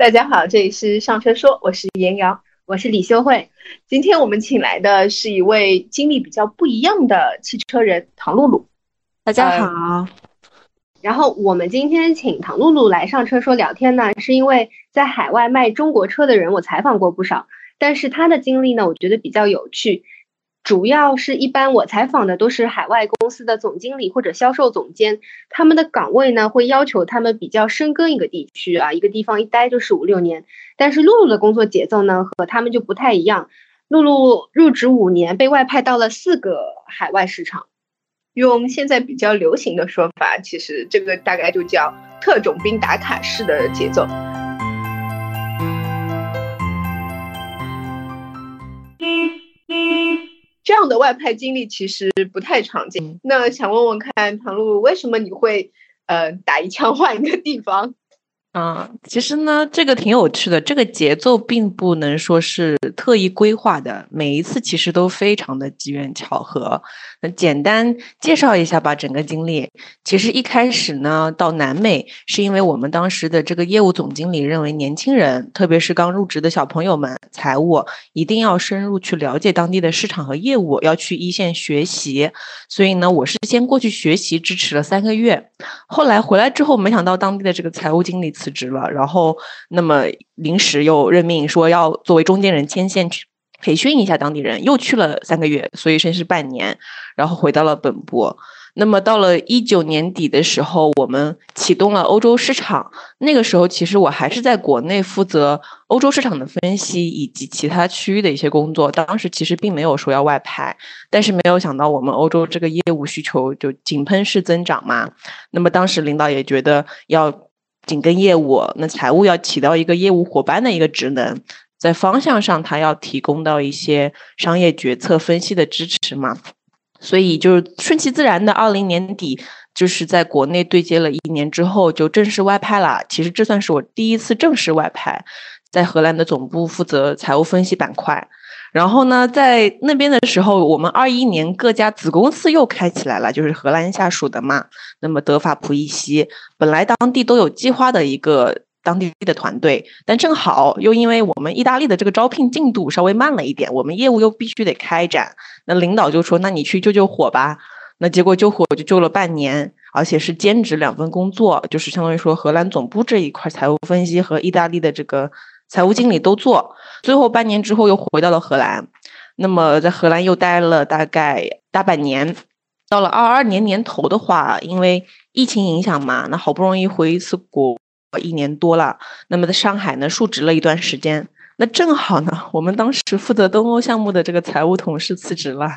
大家好，这里是上车说，我是严瑶，我是李修慧。今天我们请来的是一位经历比较不一样的汽车人唐露露。大家好。然后我们今天请唐露露来上车说聊天呢，是因为在海外卖中国车的人我采访过不少，但是他的经历呢，我觉得比较有趣。主要是一般我采访的都是海外公司的总经理或者销售总监，他们的岗位呢会要求他们比较深耕一个地区啊，一个地方一待就是五六年。但是露露的工作节奏呢和他们就不太一样，露露入职五年，被外派到了四个海外市场。用现在比较流行的说法，其实这个大概就叫特种兵打卡式的节奏。这样的外派经历其实不太常见。那想问问看，唐露，为什么你会呃打一枪换一个地方？啊，其实呢，这个挺有趣的。这个节奏并不能说是特意规划的，每一次其实都非常的机缘巧合。那简单介绍一下吧，整个经历。其实一开始呢，到南美是因为我们当时的这个业务总经理认为，年轻人，特别是刚入职的小朋友们，财务一定要深入去了解当地的市场和业务，要去一线学习。所以呢，我是先过去学习，支持了三个月。后来回来之后，没想到当地的这个财务经理。辞职了，然后那么临时又任命说要作为中间人牵线去培训一下当地人，又去了三个月，所以先是半年，然后回到了本部。那么到了一九年底的时候，我们启动了欧洲市场。那个时候其实我还是在国内负责欧洲市场的分析以及其他区域的一些工作。当时其实并没有说要外派，但是没有想到我们欧洲这个业务需求就井喷式增长嘛。那么当时领导也觉得要。紧跟业务，那财务要起到一个业务伙伴的一个职能，在方向上，他要提供到一些商业决策分析的支持嘛，所以就是顺其自然的，二零年底就是在国内对接了一年之后，就正式外派了。其实这算是我第一次正式外派，在荷兰的总部负责财务分析板块。然后呢，在那边的时候，我们二一年各家子公司又开起来了，就是荷兰下属的嘛。那么德法普伊西本来当地都有计划的一个当地的团队，但正好又因为我们意大利的这个招聘进度稍微慢了一点，我们业务又必须得开展。那领导就说：“那你去救救火吧。”那结果救火就救了半年，而且是兼职两份工作，就是相当于说荷兰总部这一块财务分析和意大利的这个。财务经理都做，最后半年之后又回到了荷兰，那么在荷兰又待了大概大半年，到了二二年年头的话，因为疫情影响嘛，那好不容易回一次国，一年多了，那么在上海呢述职了一段时间，那正好呢，我们当时负责东欧项目的这个财务同事辞职了，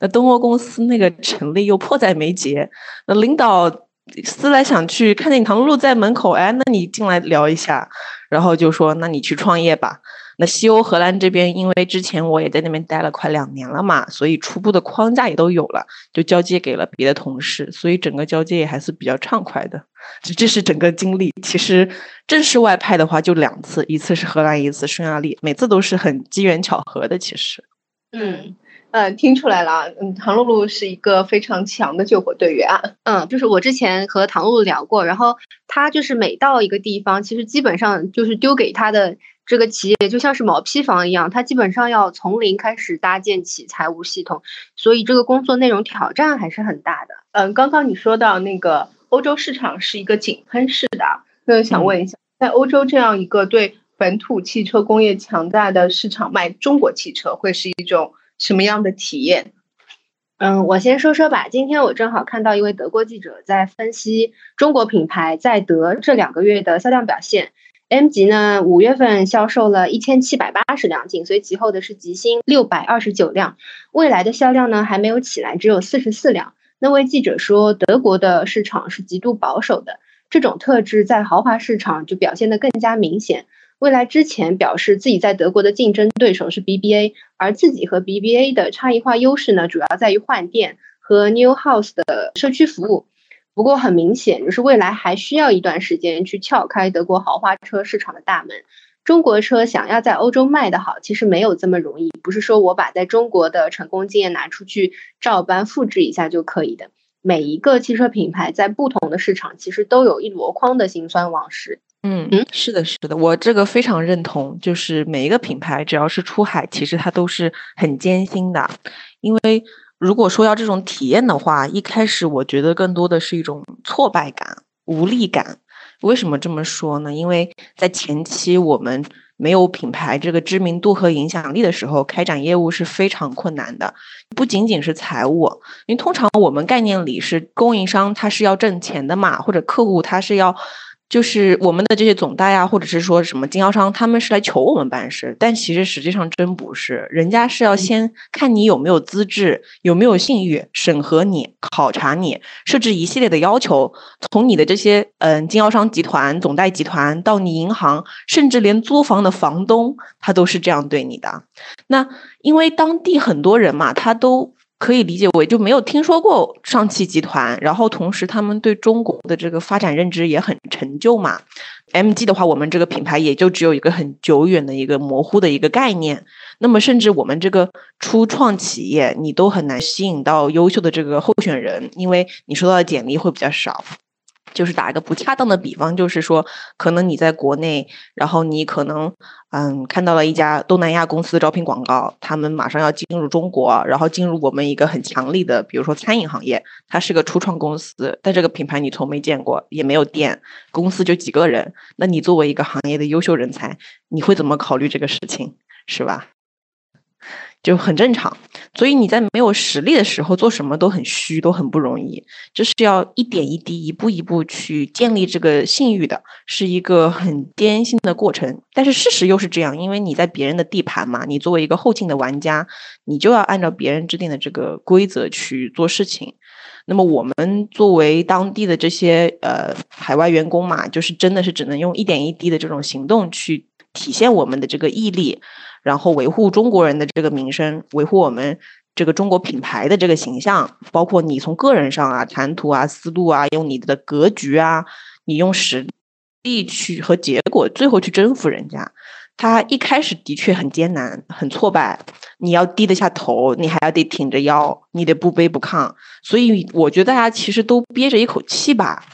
那东欧公司那个成立又迫在眉睫，那领导。思来想去，看见唐露露在门口，哎，那你进来聊一下，然后就说，那你去创业吧。那西欧荷兰这边，因为之前我也在那边待了快两年了嘛，所以初步的框架也都有了，就交接给了别的同事，所以整个交接也还是比较畅快的。这这是整个经历。其实正式外派的话就两次，一次是荷兰，一次匈牙利，每次都是很机缘巧合的。其实，嗯。嗯，听出来了，嗯，唐露露是一个非常强的救火队员啊。嗯，就是我之前和唐露露聊过，然后他就是每到一个地方，其实基本上就是丢给他的这个企业就像是毛坯房一样，它基本上要从零开始搭建起财务系统，所以这个工作内容挑战还是很大的。嗯，刚刚你说到那个欧洲市场是一个井喷式的，那想问一下，在欧洲这样一个对本土汽车工业强大的市场卖中国汽车，会是一种？什么样的体验？嗯，我先说说吧。今天我正好看到一位德国记者在分析中国品牌在德这两个月的销量表现。M 级呢，五月份销售了一千七百八十辆，紧随其后的是极星六百二十九辆。未来的销量呢还没有起来，只有四十四辆。那位记者说，德国的市场是极度保守的，这种特质在豪华市场就表现得更加明显。未来之前表示自己在德国的竞争对手是 BBA，而自己和 BBA 的差异化优势呢，主要在于换电和 New House 的社区服务。不过很明显，就是未来还需要一段时间去撬开德国豪华车市场的大门。中国车想要在欧洲卖得好，其实没有这么容易，不是说我把在中国的成功经验拿出去照搬复制一下就可以的。每一个汽车品牌在不同的市场，其实都有一箩筐的辛酸往事。嗯，是的，是的，我这个非常认同。就是每一个品牌，只要是出海，其实它都是很艰辛的。因为如果说要这种体验的话，一开始我觉得更多的是一种挫败感、无力感。为什么这么说呢？因为在前期我们没有品牌这个知名度和影响力的时候，开展业务是非常困难的。不仅仅是财务，因为通常我们概念里是供应商，他是要挣钱的嘛，或者客户他是要。就是我们的这些总代啊，或者是说什么经销商，他们是来求我们办事，但其实实际上真不是，人家是要先看你有没有资质，有没有信誉，审核你，考察你，设置一系列的要求，从你的这些嗯经销商集团、总代集团到你银行，甚至连租房的房东，他都是这样对你的。那因为当地很多人嘛，他都。可以理解为就没有听说过上汽集团，然后同时他们对中国的这个发展认知也很陈旧嘛。MG 的话，我们这个品牌也就只有一个很久远的一个模糊的一个概念。那么，甚至我们这个初创企业，你都很难吸引到优秀的这个候选人，因为你收到的简历会比较少。就是打一个不恰当的比方，就是说，可能你在国内，然后你可能，嗯，看到了一家东南亚公司的招聘广告，他们马上要进入中国，然后进入我们一个很强力的，比如说餐饮行业，它是个初创公司，但这个品牌你从没见过，也没有店，公司就几个人，那你作为一个行业的优秀人才，你会怎么考虑这个事情，是吧？就很正常，所以你在没有实力的时候做什么都很虚，都很不容易。这是要一点一滴、一步一步去建立这个信誉的，是一个很艰辛的过程。但是事实又是这样，因为你在别人的地盘嘛，你作为一个后进的玩家，你就要按照别人制定的这个规则去做事情。那么我们作为当地的这些呃海外员工嘛，就是真的是只能用一点一滴的这种行动去体现我们的这个毅力。然后维护中国人的这个名声，维护我们这个中国品牌的这个形象，包括你从个人上啊、谈吐啊、思路啊，用你的格局啊，你用实力去和结果，最后去征服人家。他一开始的确很艰难、很挫败，你要低得下头，你还要得挺着腰，你得不卑不亢。所以我觉得大家其实都憋着一口气吧。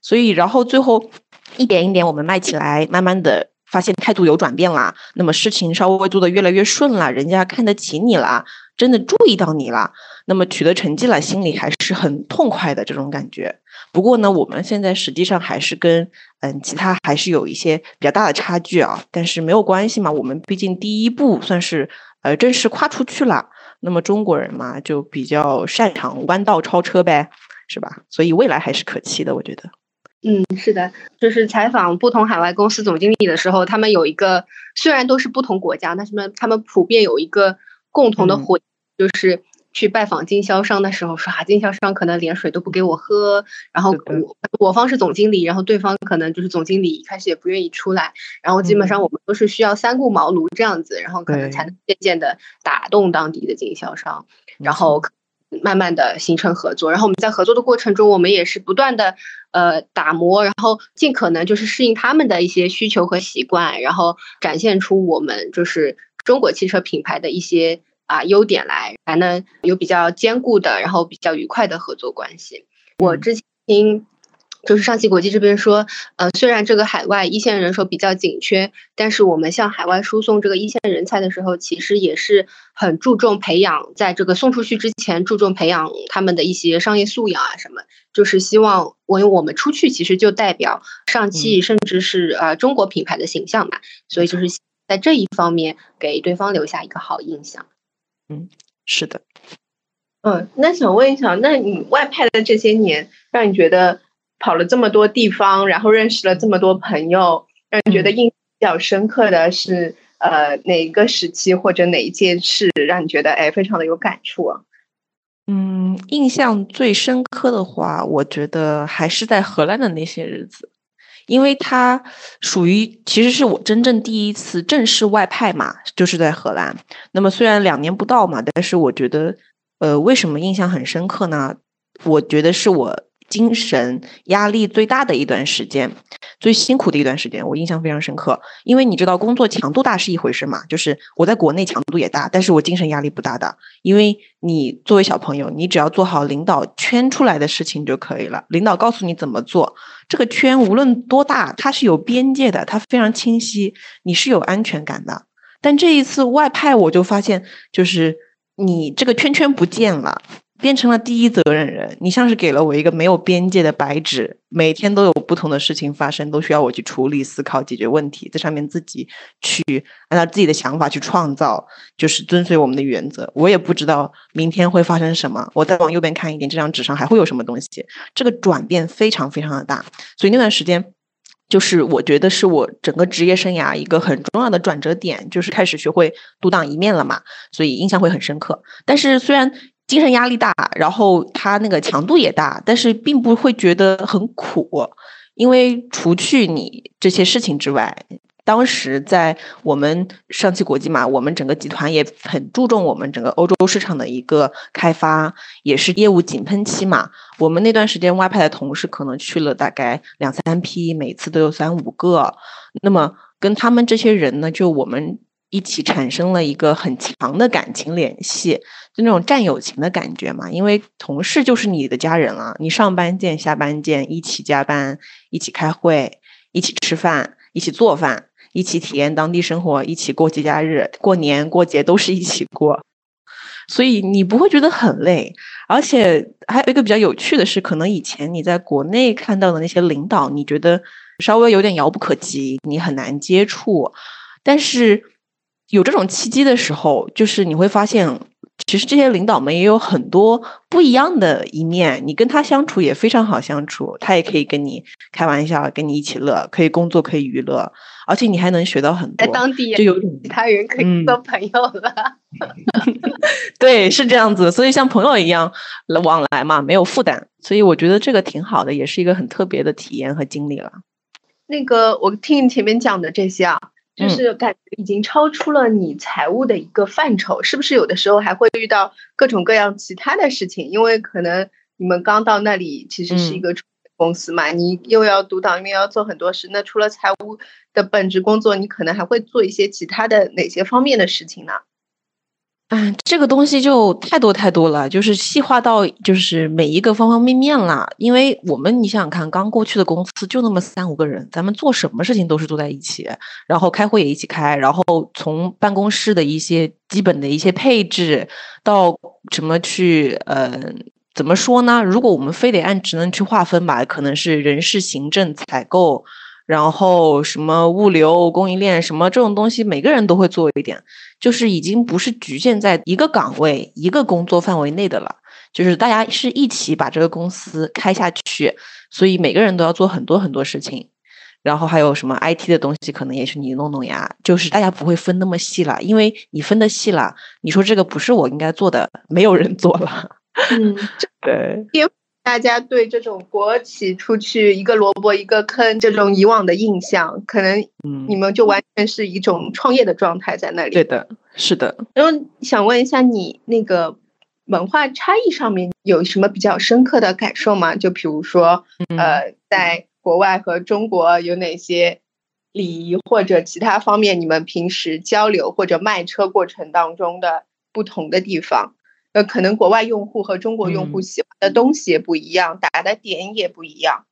所以然后最后一点一点我们迈起来，慢慢的。发现态度有转变啦，那么事情稍微做得越来越顺了，人家看得起你了，真的注意到你了，那么取得成绩了，心里还是很痛快的这种感觉。不过呢，我们现在实际上还是跟嗯其他还是有一些比较大的差距啊，但是没有关系嘛，我们毕竟第一步算是呃正式跨出去了。那么中国人嘛，就比较擅长弯道超车呗，是吧？所以未来还是可期的，我觉得。嗯，是的，就是采访不同海外公司总经理的时候，他们有一个虽然都是不同国家，但是呢，他们普遍有一个共同的回，就是去拜访经销商的时候说啊，经销商可能连水都不给我喝，然后我我方是总经理，然后对方可能就是总经理一开始也不愿意出来，然后基本上我们都是需要三顾茅庐这样子，然后可能才能渐渐的打动当地的经销商，然后。慢慢的形成合作，然后我们在合作的过程中，我们也是不断的呃打磨，然后尽可能就是适应他们的一些需求和习惯，然后展现出我们就是中国汽车品牌的一些啊优点来，才能有比较坚固的，然后比较愉快的合作关系。我之前听。就是上汽国际这边说，呃，虽然这个海外一线人手比较紧缺，但是我们向海外输送这个一线人才的时候，其实也是很注重培养，在这个送出去之前，注重培养他们的一些商业素养啊什么，就是希望我因为我们出去其实就代表上汽，甚至是呃中国品牌的形象嘛，所以就是在这一方面给对方留下一个好印象。嗯，是的。嗯，那想问一下，那你外派的这些年，让你觉得？跑了这么多地方，然后认识了这么多朋友，让你觉得印象比较深刻的是，呃，哪一个时期或者哪一件事让你觉得哎非常的有感触啊？嗯，印象最深刻的话，我觉得还是在荷兰的那些日子，因为它属于其实是我真正第一次正式外派嘛，就是在荷兰。那么虽然两年不到嘛，但是我觉得，呃，为什么印象很深刻呢？我觉得是我。精神压力最大的一段时间，最辛苦的一段时间，我印象非常深刻。因为你知道，工作强度大是一回事嘛，就是我在国内强度也大，但是我精神压力不大的。因为你作为小朋友，你只要做好领导圈出来的事情就可以了。领导告诉你怎么做，这个圈无论多大，它是有边界的，它非常清晰，你是有安全感的。但这一次外派，我就发现，就是你这个圈圈不见了。变成了第一责任人，你像是给了我一个没有边界的白纸，每天都有不同的事情发生，都需要我去处理、思考、解决问题，在上面自己去按照自己的想法去创造，就是遵随我们的原则。我也不知道明天会发生什么，我再往右边看一点，这张纸上还会有什么东西？这个转变非常非常的大，所以那段时间就是我觉得是我整个职业生涯一个很重要的转折点，就是开始学会独当一面了嘛，所以印象会很深刻。但是虽然。精神压力大，然后他那个强度也大，但是并不会觉得很苦，因为除去你这些事情之外，当时在我们上汽国际嘛，我们整个集团也很注重我们整个欧洲市场的一个开发，也是业务井喷期嘛。我们那段时间外派的同事可能去了大概两三批，每次都有三五个，那么跟他们这些人呢，就我们。一起产生了一个很强的感情联系，就那种战友情的感觉嘛。因为同事就是你的家人了，你上班见，下班见，一起加班，一起开会，一起吃饭，一起做饭，一起体验当地生活，一起过节假日，过年过节都是一起过，所以你不会觉得很累。而且还有一个比较有趣的是，可能以前你在国内看到的那些领导，你觉得稍微有点遥不可及，你很难接触，但是。有这种契机的时候，就是你会发现，其实这些领导们也有很多不一样的一面。你跟他相处也非常好相处，他也可以跟你开玩笑，跟你一起乐，可以工作，可以娱乐，而且你还能学到很多。在当地就有其他人可以做朋友了。对，是这样子，所以像朋友一样往来嘛，没有负担，所以我觉得这个挺好的，也是一个很特别的体验和经历了。那个，我听你前面讲的这些啊。就是感觉已经超出了你财务的一个范畴，是不是有的时候还会遇到各种各样其他的事情？因为可能你们刚到那里，其实是一个公司嘛，你又要独当，又要做很多事。那除了财务的本职工作，你可能还会做一些其他的哪些方面的事情呢？嗯，这个东西就太多太多了，就是细化到就是每一个方方面面了。因为我们你想想看，刚过去的公司就那么三五个人，咱们做什么事情都是坐在一起，然后开会也一起开，然后从办公室的一些基本的一些配置到什么去，呃，怎么说呢？如果我们非得按职能去划分吧，可能是人事、行政、采购。然后什么物流供应链什么这种东西，每个人都会做一点，就是已经不是局限在一个岗位、一个工作范围内的了，就是大家是一起把这个公司开下去，所以每个人都要做很多很多事情。然后还有什么 IT 的东西，可能也是你弄弄呀，就是大家不会分那么细了，因为你分的细了，你说这个不是我应该做的，没有人做了。嗯，对。大家对这种国企出去一个萝卜一个坑这种以往的印象，可能你们就完全是一种创业的状态在那里。对的，是的。然后想问一下你那个文化差异上面有什么比较深刻的感受吗？就比如说，呃，在国外和中国有哪些礼仪或者其他方面，你们平时交流或者卖车过程当中的不同的地方？呃，可能国外用户和中国用户喜欢的东西也不一样，打的点也不一样。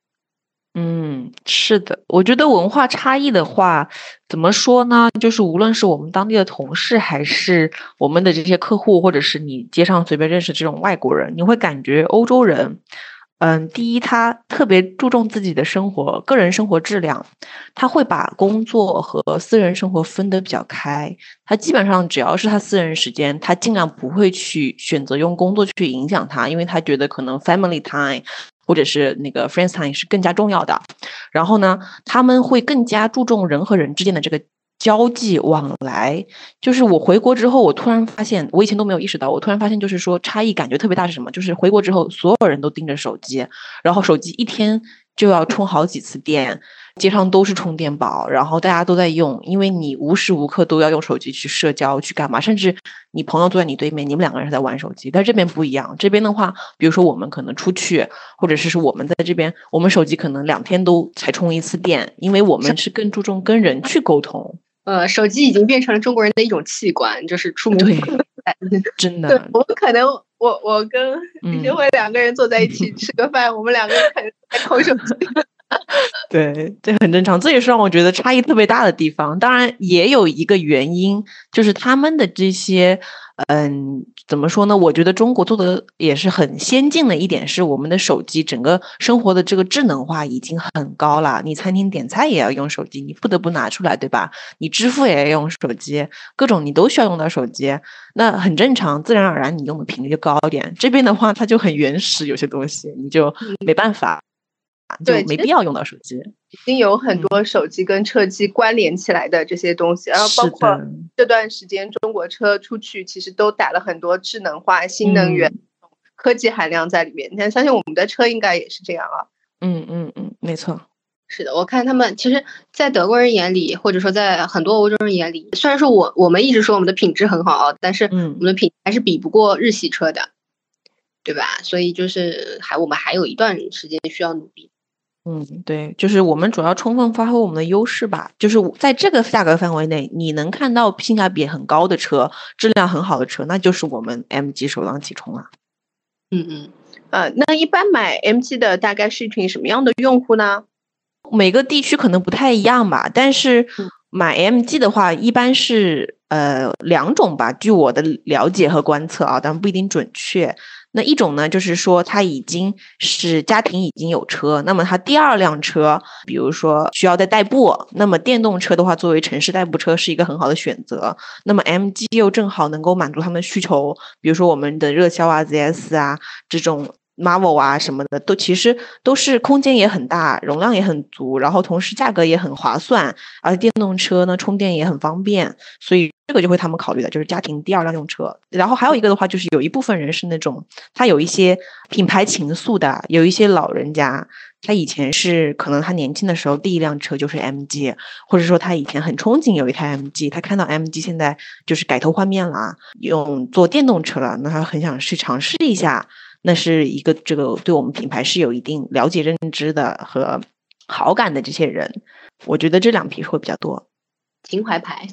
嗯，是的，我觉得文化差异的话，怎么说呢？就是无论是我们当地的同事，还是我们的这些客户，或者是你街上随便认识这种外国人，你会感觉欧洲人。嗯，第一，他特别注重自己的生活、个人生活质量，他会把工作和私人生活分得比较开。他基本上只要是他私人时间，他尽量不会去选择用工作去影响他，因为他觉得可能 family time 或者是那个 friends time 是更加重要的。然后呢，他们会更加注重人和人之间的这个。交际往来，就是我回国之后，我突然发现，我以前都没有意识到，我突然发现，就是说差异感觉特别大是什么？就是回国之后，所有人都盯着手机，然后手机一天就要充好几次电，街上都是充电宝，然后大家都在用，因为你无时无刻都要用手机去社交去干嘛，甚至你朋友坐在你对面，你们两个人在玩手机。但这边不一样，这边的话，比如说我们可能出去，或者是是我们在这边，我们手机可能两天都才充一次电，因为我们是更注重跟人去沟通。呃，手机已经变成了中国人的一种器官，就是出门对，真的。对我们可能，我我跟李学伟两个人坐在一起吃个饭，我们两个人可能在抠手机。对，这很正常，这也是让我觉得差异特别大的地方。当然，也有一个原因，就是他们的这些。嗯，怎么说呢？我觉得中国做的也是很先进的一点，是我们的手机整个生活的这个智能化已经很高了。你餐厅点菜也要用手机，你不得不拿出来，对吧？你支付也要用手机，各种你都需要用到手机，那很正常，自然而然你用的频率就高一点。这边的话，它就很原始，有些东西你就没办法。对，没必要用到手机。已经有很多手机跟车机关联起来的这些东西，然后包括这段时间中国车出去，其实都打了很多智能化、新能源、科技含量在里面。你看，相信我们的车应该也是这样啊。嗯嗯嗯，没错，是的。我看他们，其实，在德国人眼里，或者说在很多欧洲人眼里，虽然说我我们一直说我们的品质很好啊，但是我们的品还是比不过日系车的，对吧？所以就是还我们还有一段时间需要努力。嗯，对，就是我们主要充分发挥我们的优势吧。就是在这个价格范围内，你能看到性价比很高的车，质量很好的车，那就是我们 MG 首当其冲了。嗯嗯，呃，那一般买 MG 的大概是一群什么样的用户呢？每个地区可能不太一样吧，但是买 MG 的话，一般是呃两种吧。据我的了解和观测啊，但不一定准确。那一种呢，就是说他已经是家庭已经有车，那么他第二辆车，比如说需要在代步，那么电动车的话，作为城市代步车是一个很好的选择。那么 MG 又正好能够满足他们需求，比如说我们的热销啊、ZS 啊这种。Marvel 啊什么的都其实都是空间也很大，容量也很足，然后同时价格也很划算，而且电动车呢充电也很方便，所以这个就会他们考虑的就是家庭第二辆用车。然后还有一个的话，就是有一部分人是那种他有一些品牌情愫的，有一些老人家，他以前是可能他年轻的时候第一辆车就是 MG，或者说他以前很憧憬有一台 MG，他看到 MG 现在就是改头换面了，用做电动车了，那他很想去尝试一下。那是一个这个对我们品牌是有一定了解认知的和好感的这些人，我觉得这两批会比较多，情怀牌。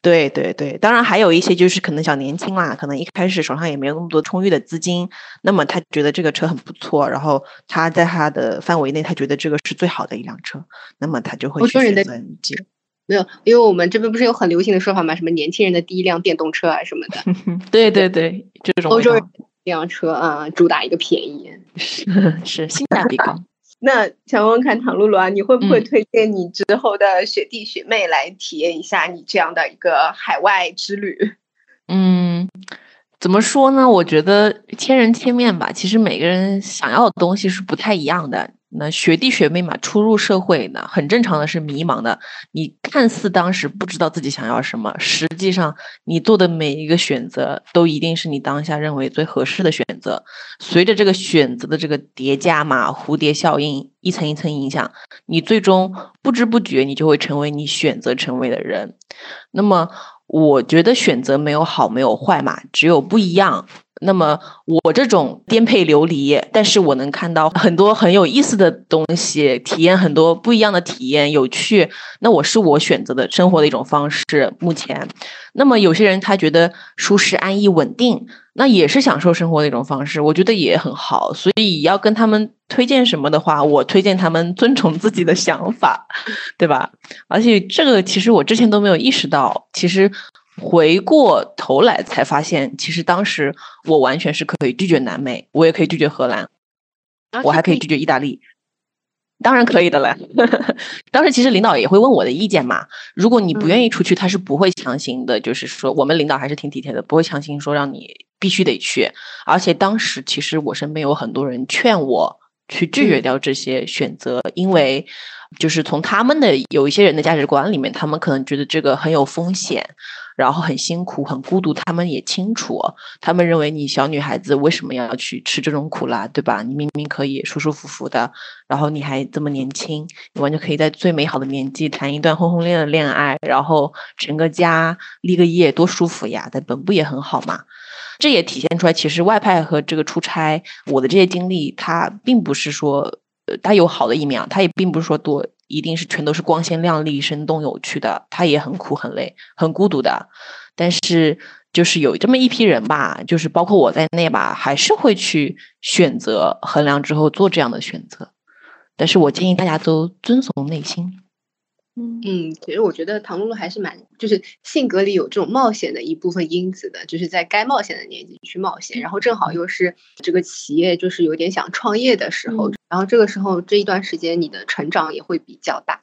对对对，当然还有一些就是可能小年轻啦，可能一开始手上也没有那么多充裕的资金，那么他觉得这个车很不错，然后他在他的范围内，他觉得这个是最好的一辆车，那么他就会去选择 MG。没有，因为我们这边不是有很流行的说法嘛？什么年轻人的第一辆电动车啊什么的。对对对，这种欧洲人。辆车啊，主打一个便宜，是是性价比高。那想问问看，唐露露啊，你会不会推荐你之后的学弟学妹来体验一下你这样的一个海外之旅？嗯，怎么说呢？我觉得千人千面吧，其实每个人想要的东西是不太一样的。那学弟学妹嘛，初入社会呢，很正常的是迷茫的。你看似当时不知道自己想要什么，实际上你做的每一个选择，都一定是你当下认为最合适的选择。随着这个选择的这个叠加嘛，蝴蝶效应一层一层影响，你最终不知不觉你就会成为你选择成为的人。那么，我觉得选择没有好没有坏嘛，只有不一样。那么我这种颠沛流离，但是我能看到很多很有意思的东西，体验很多不一样的体验，有趣。那我是我选择的生活的一种方式。目前，那么有些人他觉得舒适、安逸、稳定，那也是享受生活的一种方式，我觉得也很好。所以要跟他们推荐什么的话，我推荐他们遵从自己的想法，对吧？而且这个其实我之前都没有意识到，其实。回过头来才发现，其实当时我完全是可以拒绝南美，我也可以拒绝荷兰，我还可以拒绝意大利，当然可以的了。当时其实领导也会问我的意见嘛。如果你不愿意出去，他是不会强行的，就是说我们领导还是挺体贴的，不会强行说让你必须得去。而且当时其实我身边有很多人劝我去拒绝掉这些选择，因为就是从他们的有一些人的价值观里面，他们可能觉得这个很有风险。然后很辛苦，很孤独，他们也清楚。他们认为你小女孩子为什么要去吃这种苦啦，对吧？你明明可以舒舒服服的，然后你还这么年轻，你完全可以在最美好的年纪谈一段轰轰烈烈的恋爱，然后成个家、立个业，多舒服呀！在本部也很好嘛。这也体现出来，其实外派和这个出差，我的这些经历，它并不是说，呃，它有好的一面啊，它也并不是说多。一定是全都是光鲜亮丽、生动有趣的，他也很苦、很累、很孤独的。但是，就是有这么一批人吧，就是包括我在内吧，还是会去选择、衡量之后做这样的选择。但是我建议大家都遵从内心。嗯，其实我觉得唐露露还是蛮，就是性格里有这种冒险的一部分因子的，就是在该冒险的年纪去冒险，然后正好又是这个企业就是有点想创业的时候，然后这个时候这一段时间你的成长也会比较大。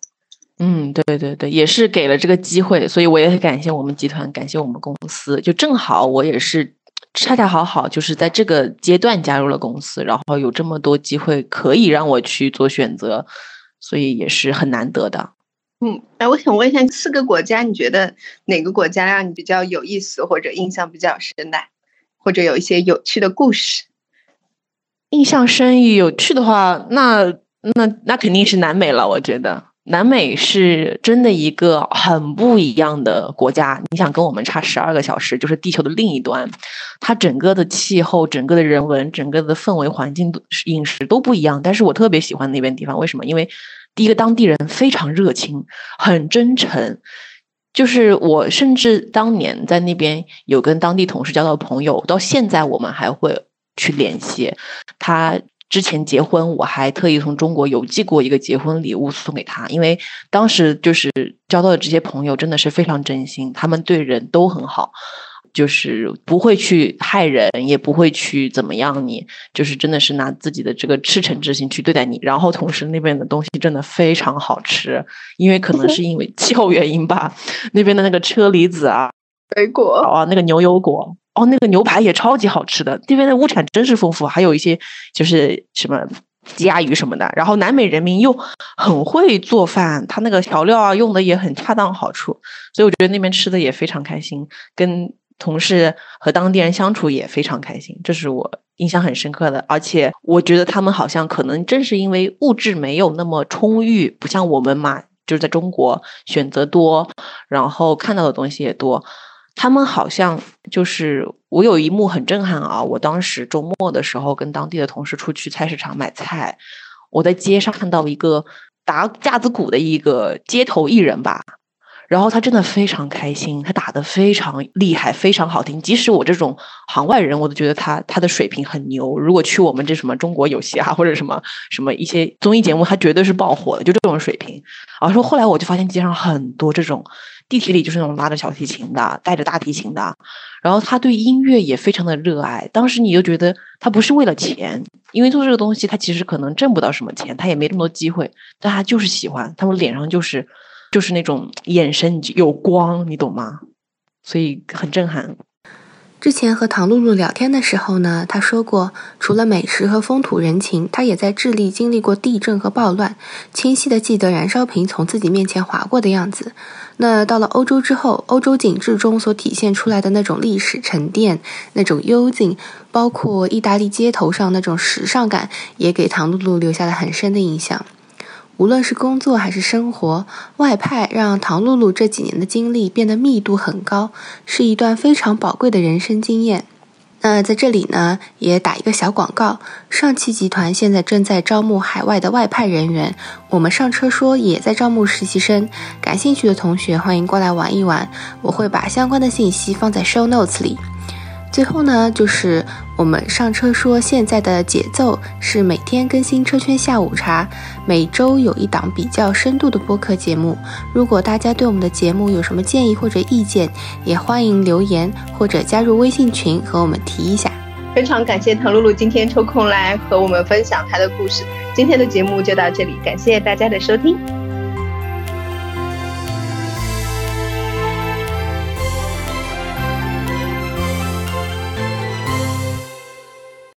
嗯，对对对，也是给了这个机会，所以我也很感谢我们集团，感谢我们公司，就正好我也是恰恰好好就是在这个阶段加入了公司，然后有这么多机会可以让我去做选择，所以也是很难得的。嗯，哎，我想问一下，四个国家，你觉得哪个国家让你比较有意思，或者印象比较深的，或者有一些有趣的故事？印象深、有趣的话，那那那肯定是南美了。我觉得南美是真的一个很不一样的国家。你想跟我们差十二个小时，就是地球的另一端，它整个的气候、整个的人文、整个的氛围、环境、饮食都不一样。但是我特别喜欢那边地方，为什么？因为第一个当地人非常热情，很真诚，就是我甚至当年在那边有跟当地同事交到朋友，到现在我们还会去联系。他之前结婚，我还特意从中国邮寄过一个结婚礼物送给他，因为当时就是交到的这些朋友真的是非常真心，他们对人都很好。就是不会去害人，也不会去怎么样你，就是真的是拿自己的这个赤诚之心去对待你。然后同时那边的东西真的非常好吃，因为可能是因为气候原因吧，那边的那个车厘子啊，水果啊，那个牛油果哦，那个牛排也超级好吃的。那边的物产真是丰富，还有一些就是什么鸡鸭鱼什么的。然后南美人民又很会做饭，他那个调料啊用的也很恰当好处，所以我觉得那边吃的也非常开心，跟。同事和当地人相处也非常开心，这是我印象很深刻的。而且我觉得他们好像可能正是因为物质没有那么充裕，不像我们嘛，就是在中国选择多，然后看到的东西也多。他们好像就是我有一幕很震撼啊！我当时周末的时候跟当地的同事出去菜市场买菜，我在街上看到一个打架子鼓的一个街头艺人吧。然后他真的非常开心，他打得非常厉害，非常好听。即使我这种行外人，我都觉得他他的水平很牛。如果去我们这什么中国有嘻哈或者什么什么一些综艺节目，他绝对是爆火的，就这种水平。而说后来我就发现街上很多这种地铁里就是那种拉着小提琴的，带着大提琴的。然后他对音乐也非常的热爱。当时你就觉得他不是为了钱，因为做这个东西他其实可能挣不到什么钱，他也没那么多机会，但他就是喜欢，他们脸上就是。就是那种眼神有光，你懂吗？所以很震撼。之前和唐露露聊天的时候呢，她说过，除了美食和风土人情，她也在智利经历过地震和暴乱，清晰的记得燃烧瓶从自己面前划过的样子。那到了欧洲之后，欧洲景致中所体现出来的那种历史沉淀、那种幽静，包括意大利街头上那种时尚感，也给唐露露留下了很深的印象。无论是工作还是生活，外派让唐露露这几年的经历变得密度很高，是一段非常宝贵的人生经验。那在这里呢，也打一个小广告：上汽集团现在正在招募海外的外派人员，我们上车说也在招募实习生，感兴趣的同学欢迎过来玩一玩。我会把相关的信息放在 show notes 里。最后呢，就是我们上车说，现在的节奏是每天更新车圈下午茶，每周有一档比较深度的播客节目。如果大家对我们的节目有什么建议或者意见，也欢迎留言或者加入微信群和我们提一下。非常感谢唐露露今天抽空来和我们分享她的故事。今天的节目就到这里，感谢大家的收听。